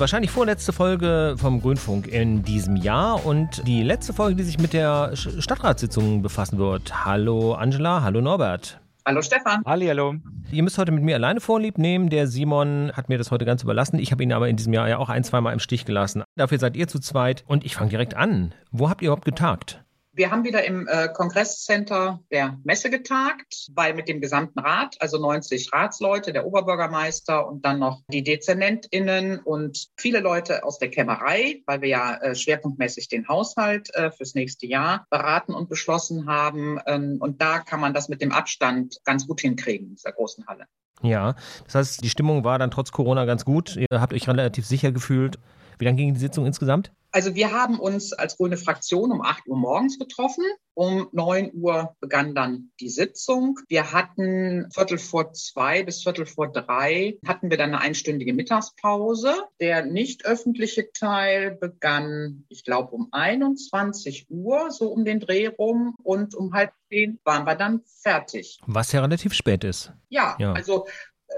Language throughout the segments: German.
Wahrscheinlich vorletzte Folge vom Grünfunk in diesem Jahr und die letzte Folge, die sich mit der Stadtratssitzung befassen wird. Hallo Angela, hallo Norbert. Hallo Stefan. Halli, hallo. Ihr müsst heute mit mir alleine Vorlieb nehmen. Der Simon hat mir das heute ganz überlassen. Ich habe ihn aber in diesem Jahr ja auch ein, zweimal im Stich gelassen. Dafür seid ihr zu zweit. Und ich fange direkt an. Wo habt ihr überhaupt getagt? Wir haben wieder im äh, Kongresscenter der Messe getagt, weil mit dem gesamten Rat, also 90 Ratsleute, der Oberbürgermeister und dann noch die DezernentInnen und viele Leute aus der Kämmerei, weil wir ja äh, schwerpunktmäßig den Haushalt äh, fürs nächste Jahr beraten und beschlossen haben. Ähm, und da kann man das mit dem Abstand ganz gut hinkriegen in dieser großen Halle. Ja, das heißt, die Stimmung war dann trotz Corona ganz gut. Ihr habt euch relativ sicher gefühlt. Wie lange ging die Sitzung insgesamt? Also wir haben uns als grüne Fraktion um 8 Uhr morgens getroffen. Um 9 Uhr begann dann die Sitzung. Wir hatten Viertel vor zwei bis Viertel vor drei hatten wir dann eine einstündige Mittagspause. Der nicht öffentliche Teil begann, ich glaube, um 21 Uhr, so um den Dreh rum. Und um halb zehn waren wir dann fertig. Was ja relativ spät ist. Ja, ja. also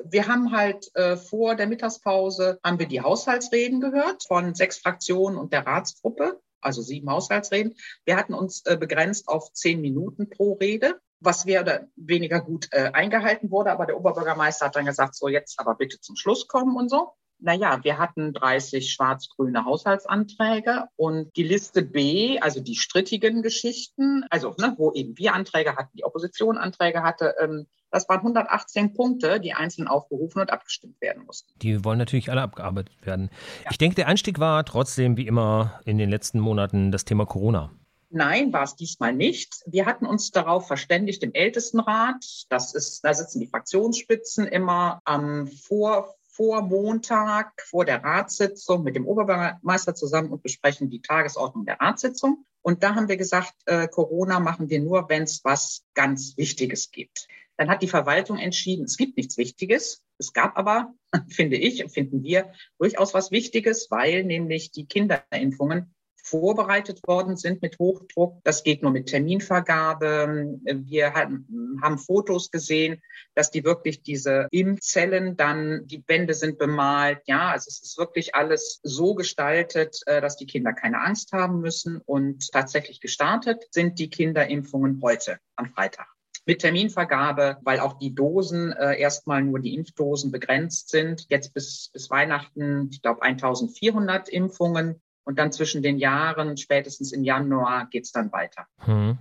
wir haben halt äh, vor der Mittagspause haben wir die Haushaltsreden gehört von sechs Fraktionen und der Ratsgruppe, also sieben Haushaltsreden. Wir hatten uns äh, begrenzt auf zehn Minuten pro Rede, was mehr oder weniger gut äh, eingehalten wurde. Aber der Oberbürgermeister hat dann gesagt, so jetzt aber bitte zum Schluss kommen und so. Naja, wir hatten 30 schwarz-grüne Haushaltsanträge und die Liste B, also die strittigen Geschichten, also ne, wo eben wir Anträge hatten, die Opposition Anträge hatte, ähm, das waren 118 Punkte, die einzeln aufgerufen und abgestimmt werden mussten. Die wollen natürlich alle abgearbeitet werden. Ja. Ich denke, der Einstieg war trotzdem wie immer in den letzten Monaten das Thema Corona. Nein, war es diesmal nicht. Wir hatten uns darauf verständigt im Ältestenrat. Das ist, da sitzen die Fraktionsspitzen immer am Vor vor Montag, vor der Ratssitzung mit dem Oberbürgermeister zusammen und besprechen die Tagesordnung der Ratssitzung. Und da haben wir gesagt, äh, Corona machen wir nur, wenn es was ganz Wichtiges gibt. Dann hat die Verwaltung entschieden, es gibt nichts Wichtiges. Es gab aber, finde ich, finden wir, durchaus was Wichtiges, weil nämlich die Kinderimpfungen vorbereitet worden sind mit Hochdruck. Das geht nur mit Terminvergabe. Wir haben, Fotos gesehen, dass die wirklich diese Impfzellen dann, die Wände sind bemalt. Ja, also es ist wirklich alles so gestaltet, äh, dass die Kinder keine Angst haben müssen. Und tatsächlich gestartet sind die Kinderimpfungen heute am Freitag mit Terminvergabe, weil auch die Dosen äh, erstmal nur die Impfdosen begrenzt sind. Jetzt bis, bis Weihnachten, ich glaube, 1400 Impfungen. Und dann zwischen den Jahren, spätestens im Januar, geht's dann weiter. Hm.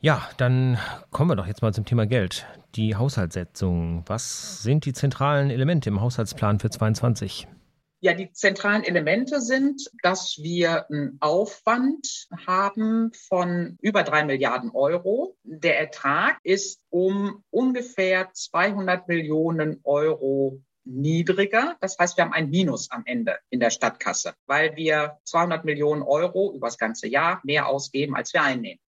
Ja, dann kommen wir doch jetzt mal zum Thema Geld. Die Haushaltssetzung. Was sind die zentralen Elemente im Haushaltsplan für 2022? Ja, die zentralen Elemente sind, dass wir einen Aufwand haben von über drei Milliarden Euro. Der Ertrag ist um ungefähr 200 Millionen Euro niedriger. Das heißt, wir haben ein Minus am Ende in der Stadtkasse, weil wir 200 Millionen Euro über das ganze Jahr mehr ausgeben, als wir einnehmen.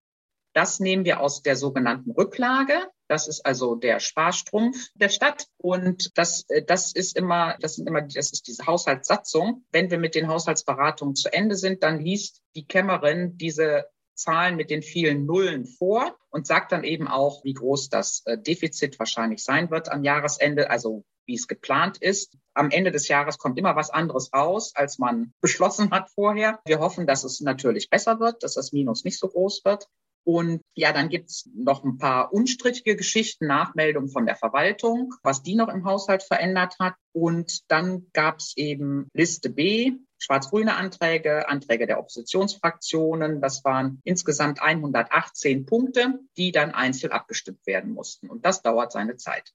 Das nehmen wir aus der sogenannten Rücklage. Das ist also der Sparstrumpf der Stadt. Und das, äh, das ist immer, das sind immer, das ist diese Haushaltssatzung. Wenn wir mit den Haushaltsberatungen zu Ende sind, dann liest die Kämmerin diese Zahlen mit den vielen Nullen vor und sagt dann eben auch, wie groß das äh, Defizit wahrscheinlich sein wird am Jahresende, also wie es geplant ist. Am Ende des Jahres kommt immer was anderes raus, als man beschlossen hat vorher. Wir hoffen, dass es natürlich besser wird, dass das Minus nicht so groß wird. Und ja, dann gibt's noch ein paar unstrittige Geschichten, Nachmeldungen von der Verwaltung, was die noch im Haushalt verändert hat. Und dann gab's eben Liste B, schwarz-grüne Anträge, Anträge der Oppositionsfraktionen. Das waren insgesamt 118 Punkte, die dann einzeln abgestimmt werden mussten. Und das dauert seine Zeit.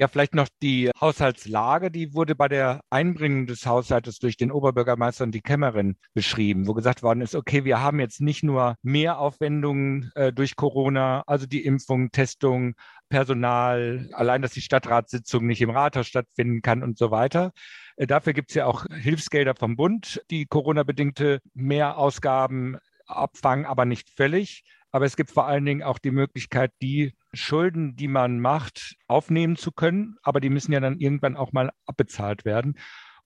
Ja, vielleicht noch die Haushaltslage, die wurde bei der Einbringung des Haushaltes durch den Oberbürgermeister und die Kämmerin beschrieben, wo gesagt worden ist, okay, wir haben jetzt nicht nur mehr Aufwendungen äh, durch Corona, also die Impfung, Testung, Personal, allein, dass die Stadtratssitzung nicht im Rathaus stattfinden kann und so weiter. Äh, dafür gibt es ja auch Hilfsgelder vom Bund, die Corona-bedingte Mehrausgaben abfangen, aber nicht völlig. Aber es gibt vor allen Dingen auch die Möglichkeit, die Schulden, die man macht, aufnehmen zu können. Aber die müssen ja dann irgendwann auch mal abbezahlt werden.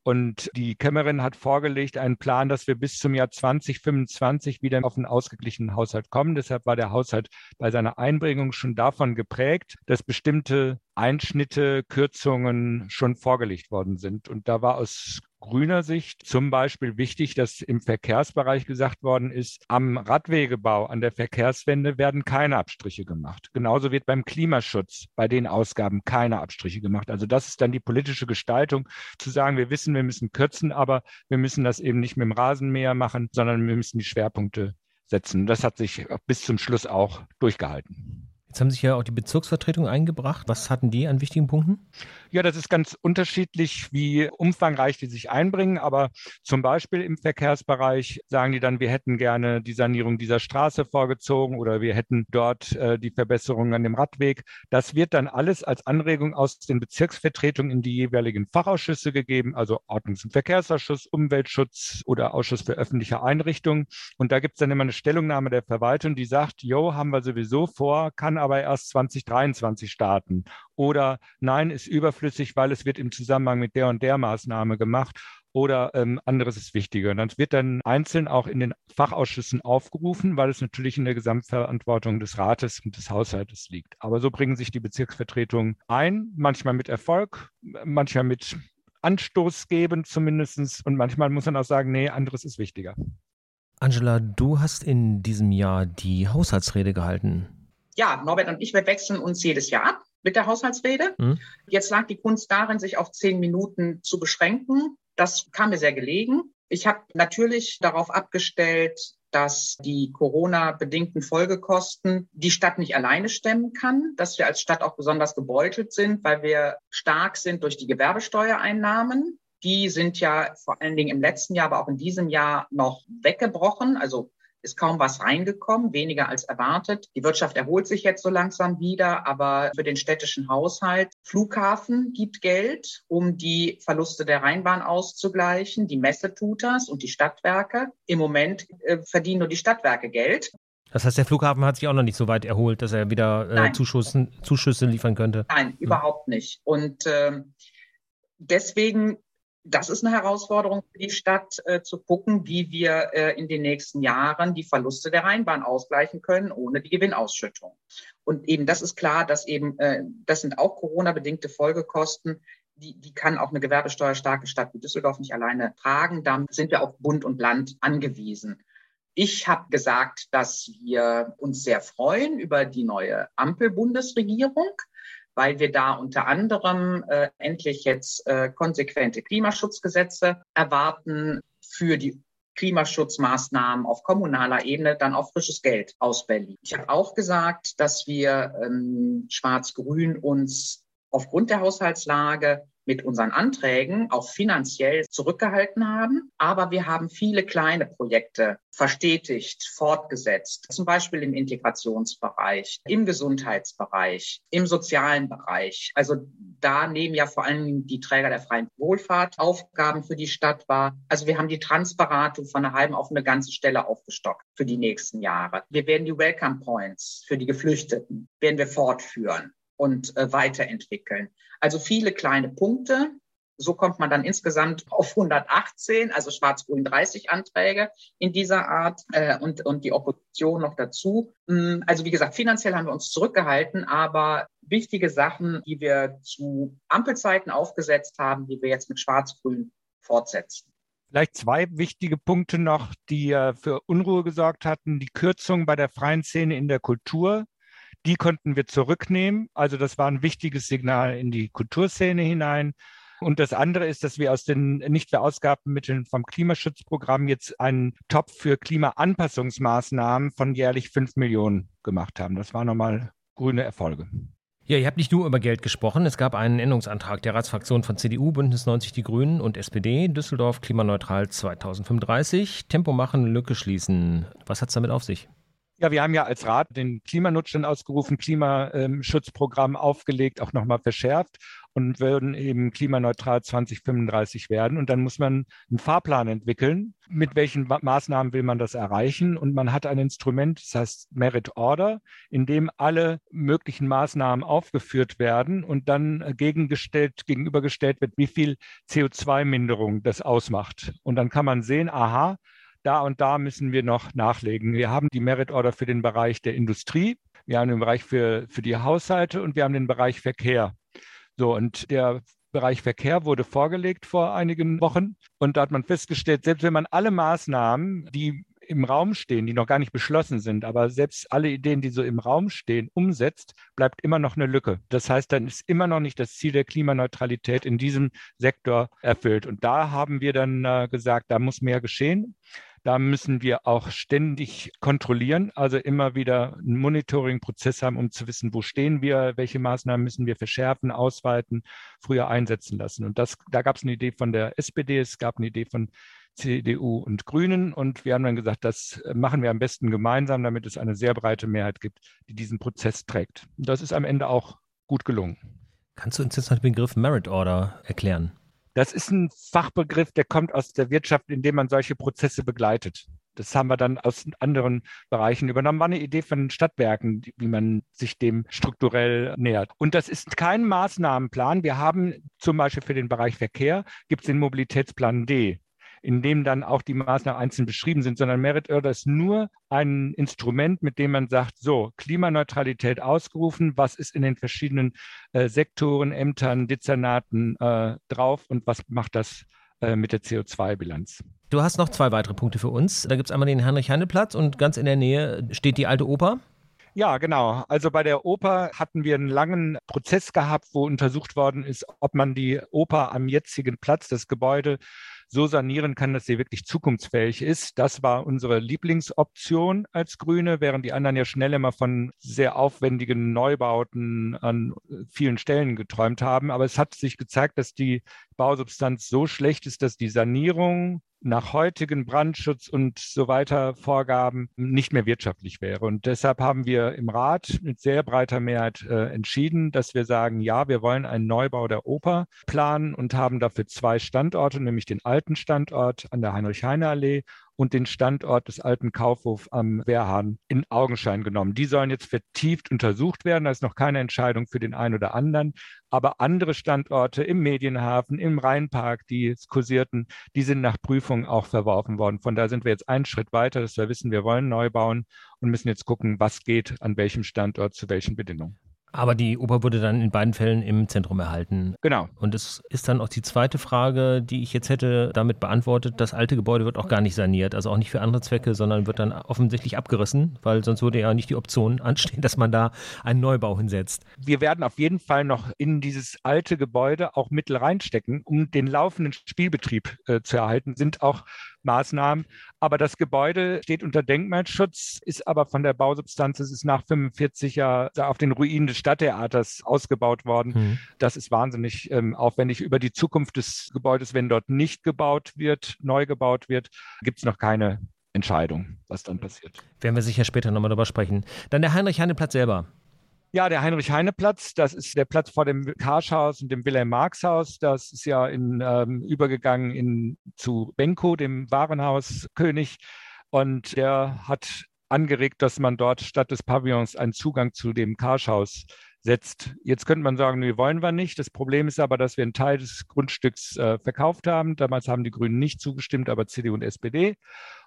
Und die Kämmerin hat vorgelegt einen Plan, dass wir bis zum Jahr 2025 wieder auf einen ausgeglichenen Haushalt kommen. Deshalb war der Haushalt bei seiner Einbringung schon davon geprägt, dass bestimmte Einschnitte, Kürzungen schon vorgelegt worden sind. Und da war aus grüner Sicht zum Beispiel wichtig, dass im Verkehrsbereich gesagt worden ist, am Radwegebau, an der Verkehrswende werden keine Abstriche gemacht. Genauso wird beim Klimaschutz bei den Ausgaben keine Abstriche gemacht. Also das ist dann die politische Gestaltung, zu sagen, wir wissen, wir müssen kürzen, aber wir müssen das eben nicht mit dem Rasenmäher machen, sondern wir müssen die Schwerpunkte setzen. Das hat sich bis zum Schluss auch durchgehalten. Jetzt haben sich ja auch die Bezirksvertretungen eingebracht. Was hatten die an wichtigen Punkten? Ja, das ist ganz unterschiedlich, wie umfangreich die sich einbringen. Aber zum Beispiel im Verkehrsbereich sagen die dann, wir hätten gerne die Sanierung dieser Straße vorgezogen oder wir hätten dort äh, die Verbesserungen an dem Radweg. Das wird dann alles als Anregung aus den Bezirksvertretungen in die jeweiligen Fachausschüsse gegeben, also Ordnungs- und Verkehrsausschuss, Umweltschutz oder Ausschuss für öffentliche Einrichtungen. Und da gibt es dann immer eine Stellungnahme der Verwaltung, die sagt, jo, haben wir sowieso vor, kann aber erst 2023 starten. Oder nein, ist überflüssig, weil es wird im Zusammenhang mit der und der Maßnahme gemacht. Oder ähm, anderes ist wichtiger. Und das wird dann einzeln auch in den Fachausschüssen aufgerufen, weil es natürlich in der Gesamtverantwortung des Rates und des Haushaltes liegt. Aber so bringen sich die Bezirksvertretungen ein, manchmal mit Erfolg, manchmal mit Anstoß geben zumindest. Und manchmal muss man auch sagen, nee, anderes ist wichtiger. Angela, du hast in diesem Jahr die Haushaltsrede gehalten ja, Norbert und ich, wir wechseln uns jedes Jahr ab mit der Haushaltsrede. Mhm. Jetzt lag die Kunst darin, sich auf zehn Minuten zu beschränken. Das kam mir sehr gelegen. Ich habe natürlich darauf abgestellt, dass die Corona-bedingten Folgekosten die Stadt nicht alleine stemmen kann, dass wir als Stadt auch besonders gebeutelt sind, weil wir stark sind durch die Gewerbesteuereinnahmen. Die sind ja vor allen Dingen im letzten Jahr, aber auch in diesem Jahr noch weggebrochen. Also ist kaum was reingekommen, weniger als erwartet. Die Wirtschaft erholt sich jetzt so langsam wieder, aber für den städtischen Haushalt, Flughafen gibt Geld, um die Verluste der Rheinbahn auszugleichen. Die Messe tut das und die Stadtwerke. Im Moment äh, verdienen nur die Stadtwerke Geld. Das heißt, der Flughafen hat sich auch noch nicht so weit erholt, dass er wieder äh, Zuschüsse, Zuschüsse liefern könnte. Nein, hm. überhaupt nicht. Und äh, deswegen das ist eine Herausforderung für die Stadt, äh, zu gucken, wie wir äh, in den nächsten Jahren die Verluste der Rheinbahn ausgleichen können, ohne die Gewinnausschüttung. Und eben das ist klar, dass eben, äh, das sind auch Corona-bedingte Folgekosten. Die, die kann auch eine gewerbesteuerstarke Stadt wie Düsseldorf nicht alleine tragen. Da sind wir auf Bund und Land angewiesen. Ich habe gesagt, dass wir uns sehr freuen über die neue Ampel-Bundesregierung weil wir da unter anderem äh, endlich jetzt äh, konsequente Klimaschutzgesetze erwarten für die Klimaschutzmaßnahmen auf kommunaler Ebene dann auch frisches Geld aus Berlin. Ich habe auch gesagt, dass wir ähm, Schwarz-Grün uns aufgrund der Haushaltslage mit unseren Anträgen auch finanziell zurückgehalten haben. Aber wir haben viele kleine Projekte verstetigt, fortgesetzt, zum Beispiel im Integrationsbereich, im Gesundheitsbereich, im sozialen Bereich. Also da nehmen ja vor allem die Träger der freien Wohlfahrt Aufgaben für die Stadt wahr. Also wir haben die Transberatung von einer halben auf eine ganze Stelle aufgestockt für die nächsten Jahre. Wir werden die Welcome Points für die Geflüchteten, werden wir fortführen und äh, weiterentwickeln. Also viele kleine Punkte. So kommt man dann insgesamt auf 118, also Schwarz-Grün 30 Anträge in dieser Art äh, und, und die Opposition noch dazu. Hm, also wie gesagt, finanziell haben wir uns zurückgehalten, aber wichtige Sachen, die wir zu Ampelzeiten aufgesetzt haben, die wir jetzt mit Schwarz-Grün fortsetzen. Vielleicht zwei wichtige Punkte noch, die für Unruhe gesorgt hatten. Die Kürzung bei der freien Szene in der Kultur die konnten wir zurücknehmen. Also das war ein wichtiges Signal in die Kulturszene hinein. Und das andere ist, dass wir aus den nicht verausgabten Mitteln vom Klimaschutzprogramm jetzt einen Topf für Klimaanpassungsmaßnahmen von jährlich fünf Millionen gemacht haben. Das war nochmal grüne Erfolge. Ja, ihr habt nicht nur über Geld gesprochen. Es gab einen Änderungsantrag der Ratsfraktion von CDU, Bündnis 90 Die Grünen und SPD, Düsseldorf klimaneutral 2035. Tempo machen, Lücke schließen. Was hat es damit auf sich? Ja, wir haben ja als Rat den Klimanotstand ausgerufen, Klimaschutzprogramm aufgelegt, auch nochmal verschärft und würden eben klimaneutral 2035 werden. Und dann muss man einen Fahrplan entwickeln. Mit welchen Maßnahmen will man das erreichen? Und man hat ein Instrument, das heißt Merit Order, in dem alle möglichen Maßnahmen aufgeführt werden und dann gegengestellt, gegenübergestellt wird, wie viel CO2-Minderung das ausmacht. Und dann kann man sehen, aha, da und da müssen wir noch nachlegen. Wir haben die Merit Order für den Bereich der Industrie, wir haben den Bereich für, für die Haushalte und wir haben den Bereich Verkehr. So, und der Bereich Verkehr wurde vorgelegt vor einigen Wochen. Und da hat man festgestellt, selbst wenn man alle Maßnahmen, die im Raum stehen, die noch gar nicht beschlossen sind, aber selbst alle Ideen, die so im Raum stehen, umsetzt, bleibt immer noch eine Lücke. Das heißt, dann ist immer noch nicht das Ziel der Klimaneutralität in diesem Sektor erfüllt. Und da haben wir dann äh, gesagt, da muss mehr geschehen. Da müssen wir auch ständig kontrollieren, also immer wieder einen Monitoring-Prozess haben, um zu wissen, wo stehen wir, welche Maßnahmen müssen wir verschärfen, ausweiten, früher einsetzen lassen. Und das, da gab es eine Idee von der SPD, es gab eine Idee von CDU und Grünen. Und wir haben dann gesagt, das machen wir am besten gemeinsam, damit es eine sehr breite Mehrheit gibt, die diesen Prozess trägt. Und das ist am Ende auch gut gelungen. Kannst du uns jetzt noch den Begriff Merit Order erklären? Das ist ein Fachbegriff, der kommt aus der Wirtschaft, in dem man solche Prozesse begleitet. Das haben wir dann aus anderen Bereichen übernommen. War eine Idee von Stadtwerken, wie man sich dem strukturell nähert. Und das ist kein Maßnahmenplan. Wir haben zum Beispiel für den Bereich Verkehr, gibt es den Mobilitätsplan D in dem dann auch die Maßnahmen einzeln beschrieben sind, sondern Merit Order ist nur ein Instrument, mit dem man sagt, so, Klimaneutralität ausgerufen, was ist in den verschiedenen äh, Sektoren, Ämtern, Dezernaten äh, drauf und was macht das äh, mit der CO2-Bilanz. Du hast noch zwei weitere Punkte für uns. Da gibt es einmal den Heinrich-Heine-Platz und ganz in der Nähe steht die alte Oper. Ja, genau. Also bei der Oper hatten wir einen langen Prozess gehabt, wo untersucht worden ist, ob man die Oper am jetzigen Platz, das Gebäude, so sanieren kann, dass sie wirklich zukunftsfähig ist. Das war unsere Lieblingsoption als Grüne, während die anderen ja schnell immer von sehr aufwendigen Neubauten an vielen Stellen geträumt haben. Aber es hat sich gezeigt, dass die Bausubstanz so schlecht ist, dass die Sanierung nach heutigen Brandschutz und so weiter Vorgaben nicht mehr wirtschaftlich wäre. Und deshalb haben wir im Rat mit sehr breiter Mehrheit äh, entschieden, dass wir sagen, ja, wir wollen einen Neubau der Oper planen und haben dafür zwei Standorte, nämlich den alten Standort an der Heinrich-Heine-Allee und den Standort des alten Kaufhofs am Wehrhahn in Augenschein genommen. Die sollen jetzt vertieft untersucht werden. Da ist noch keine Entscheidung für den einen oder anderen. Aber andere Standorte im Medienhafen, im Rheinpark, die kursierten, die sind nach Prüfung auch verworfen worden. Von da sind wir jetzt einen Schritt weiter, dass wir wissen, wir wollen neu bauen und müssen jetzt gucken, was geht an welchem Standort zu welchen Bedingungen. Aber die Oper wurde dann in beiden Fällen im Zentrum erhalten. Genau. Und es ist dann auch die zweite Frage, die ich jetzt hätte damit beantwortet. Das alte Gebäude wird auch gar nicht saniert, also auch nicht für andere Zwecke, sondern wird dann offensichtlich abgerissen, weil sonst würde ja nicht die Option anstehen, dass man da einen Neubau hinsetzt. Wir werden auf jeden Fall noch in dieses alte Gebäude auch Mittel reinstecken, um den laufenden Spielbetrieb äh, zu erhalten. Sind auch Maßnahmen. Aber das Gebäude steht unter Denkmalschutz, ist aber von der Bausubstanz, es ist nach 45 Jahren auf den Ruinen des Stadttheaters ausgebaut worden. Mhm. Das ist wahnsinnig ähm, aufwendig. Über die Zukunft des Gebäudes, wenn dort nicht gebaut wird, neu gebaut wird, gibt es noch keine Entscheidung, was dann passiert. Werden wir sicher später nochmal darüber sprechen. Dann der Heinrich-Heine-Platz selber. Ja, der Heinrich-Heine-Platz, das ist der Platz vor dem Karschhaus und dem Wilhelm-Marx-Haus. Das ist ja in, ähm, übergegangen in, zu Benko, dem Warenhauskönig. Und der hat angeregt, dass man dort statt des Pavillons einen Zugang zu dem Karschhaus setzt. Jetzt könnte man sagen, nee, wollen wir nicht. Das Problem ist aber, dass wir einen Teil des Grundstücks äh, verkauft haben. Damals haben die Grünen nicht zugestimmt, aber CDU und SPD.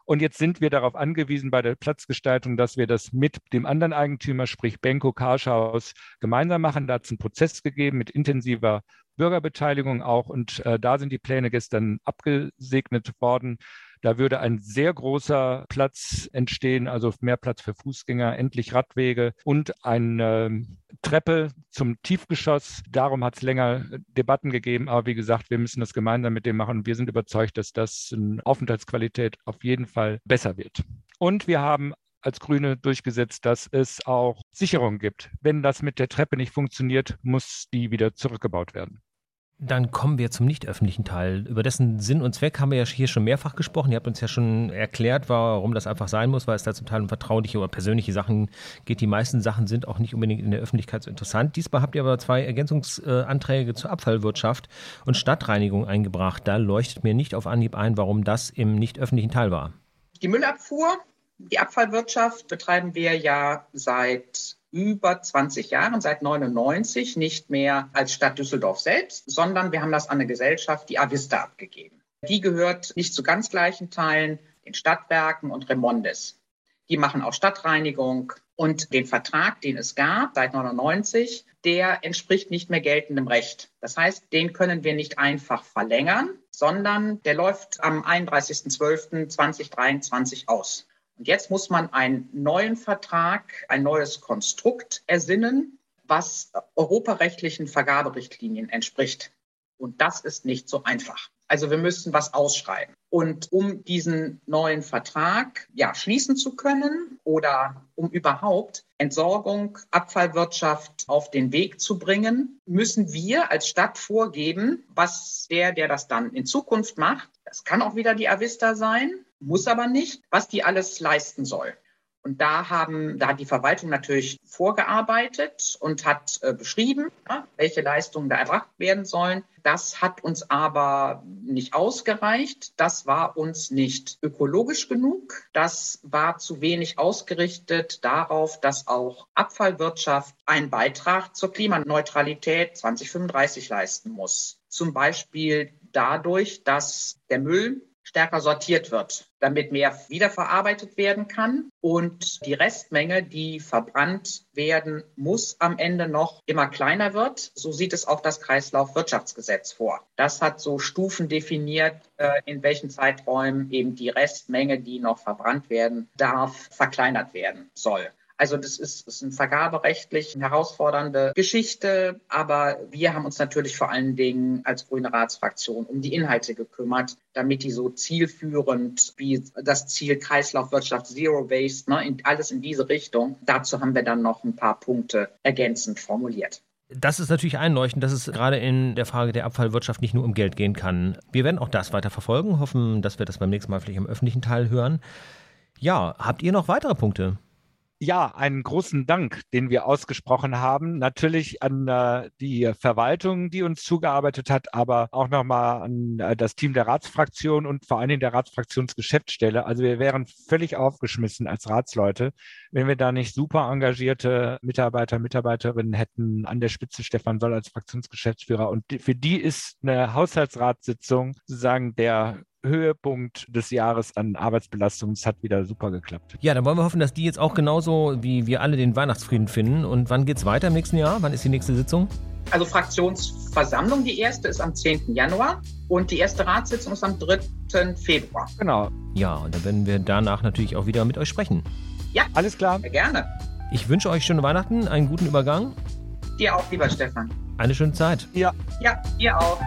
Und jetzt sind wir darauf angewiesen bei der Platzgestaltung, dass wir das mit dem anderen Eigentümer, sprich Benko Karschhaus, gemeinsam machen. Da hat es einen Prozess gegeben mit intensiver Bürgerbeteiligung auch. Und äh, da sind die Pläne gestern abgesegnet worden. Da würde ein sehr großer Platz entstehen, also mehr Platz für Fußgänger, endlich Radwege und eine Treppe zum Tiefgeschoss. Darum hat es länger Debatten gegeben, aber wie gesagt, wir müssen das gemeinsam mit dem machen. Wir sind überzeugt, dass das in Aufenthaltsqualität auf jeden Fall besser wird. Und wir haben als Grüne durchgesetzt, dass es auch Sicherungen gibt. Wenn das mit der Treppe nicht funktioniert, muss die wieder zurückgebaut werden. Dann kommen wir zum nicht öffentlichen Teil. Über dessen Sinn und Zweck haben wir ja hier schon mehrfach gesprochen. Ihr habt uns ja schon erklärt, warum das einfach sein muss, weil es da zum Teil um vertrauliche oder persönliche Sachen geht. Die meisten Sachen sind auch nicht unbedingt in der Öffentlichkeit so interessant. Diesmal habt ihr aber zwei Ergänzungsanträge zur Abfallwirtschaft und Stadtreinigung eingebracht. Da leuchtet mir nicht auf Anhieb ein, warum das im nicht öffentlichen Teil war. Die Müllabfuhr, die Abfallwirtschaft betreiben wir ja seit über 20 Jahren, seit 99, nicht mehr als Stadt Düsseldorf selbst, sondern wir haben das an eine Gesellschaft, die Avista, abgegeben. Die gehört nicht zu ganz gleichen Teilen den Stadtwerken und Remondes. Die machen auch Stadtreinigung und den Vertrag, den es gab seit 99, der entspricht nicht mehr geltendem Recht. Das heißt, den können wir nicht einfach verlängern, sondern der läuft am 31.12.2023 aus. Und jetzt muss man einen neuen Vertrag, ein neues Konstrukt ersinnen, was europarechtlichen Vergaberichtlinien entspricht. Und das ist nicht so einfach. Also wir müssen was ausschreiben. Und um diesen neuen Vertrag ja, schließen zu können oder um überhaupt Entsorgung, Abfallwirtschaft auf den Weg zu bringen, müssen wir als Stadt vorgeben, was der, der das dann in Zukunft macht, das kann auch wieder die Avista sein, muss aber nicht, was die alles leisten soll. Und da haben, da hat die Verwaltung natürlich vorgearbeitet und hat äh, beschrieben, ja, welche Leistungen da erbracht werden sollen. Das hat uns aber nicht ausgereicht. Das war uns nicht ökologisch genug. Das war zu wenig ausgerichtet darauf, dass auch Abfallwirtschaft einen Beitrag zur Klimaneutralität 2035 leisten muss. Zum Beispiel dadurch, dass der Müll stärker sortiert wird, damit mehr wiederverarbeitet werden kann. Und die Restmenge, die verbrannt werden muss, am Ende noch immer kleiner wird. So sieht es auch das Kreislaufwirtschaftsgesetz vor. Das hat so Stufen definiert, äh, in welchen Zeiträumen eben die Restmenge, die noch verbrannt werden darf, verkleinert werden soll. Also das ist, ist eine vergaberechtlich herausfordernde Geschichte, aber wir haben uns natürlich vor allen Dingen als Grüne Ratsfraktion um die Inhalte gekümmert, damit die so zielführend wie das Ziel Kreislaufwirtschaft Zero Waste, ne, in, alles in diese Richtung. Dazu haben wir dann noch ein paar Punkte ergänzend formuliert. Das ist natürlich einleuchtend, dass es gerade in der Frage der Abfallwirtschaft nicht nur um Geld gehen kann. Wir werden auch das weiter verfolgen, hoffen, dass wir das beim nächsten Mal vielleicht im öffentlichen Teil hören. Ja, habt ihr noch weitere Punkte? Ja, einen großen Dank, den wir ausgesprochen haben. Natürlich an äh, die Verwaltung, die uns zugearbeitet hat, aber auch nochmal an äh, das Team der Ratsfraktion und vor allen Dingen der Ratsfraktionsgeschäftsstelle. Also wir wären völlig aufgeschmissen als Ratsleute, wenn wir da nicht super engagierte Mitarbeiter, Mitarbeiterinnen hätten an der Spitze Stefan Soll als Fraktionsgeschäftsführer. Und für die ist eine Haushaltsratssitzung sozusagen der Höhepunkt des Jahres an Arbeitsbelastung. Es hat wieder super geklappt. Ja, dann wollen wir hoffen, dass die jetzt auch genauso wie wir alle den Weihnachtsfrieden finden. Und wann geht es weiter im nächsten Jahr? Wann ist die nächste Sitzung? Also Fraktionsversammlung, die erste ist am 10. Januar und die erste Ratssitzung ist am 3. Februar. Genau. Ja, und dann werden wir danach natürlich auch wieder mit euch sprechen. Ja, alles klar. Sehr gerne. Ich wünsche euch schöne Weihnachten, einen guten Übergang. Dir auch, lieber Stefan. Eine schöne Zeit. Ja. Ja, ihr auch.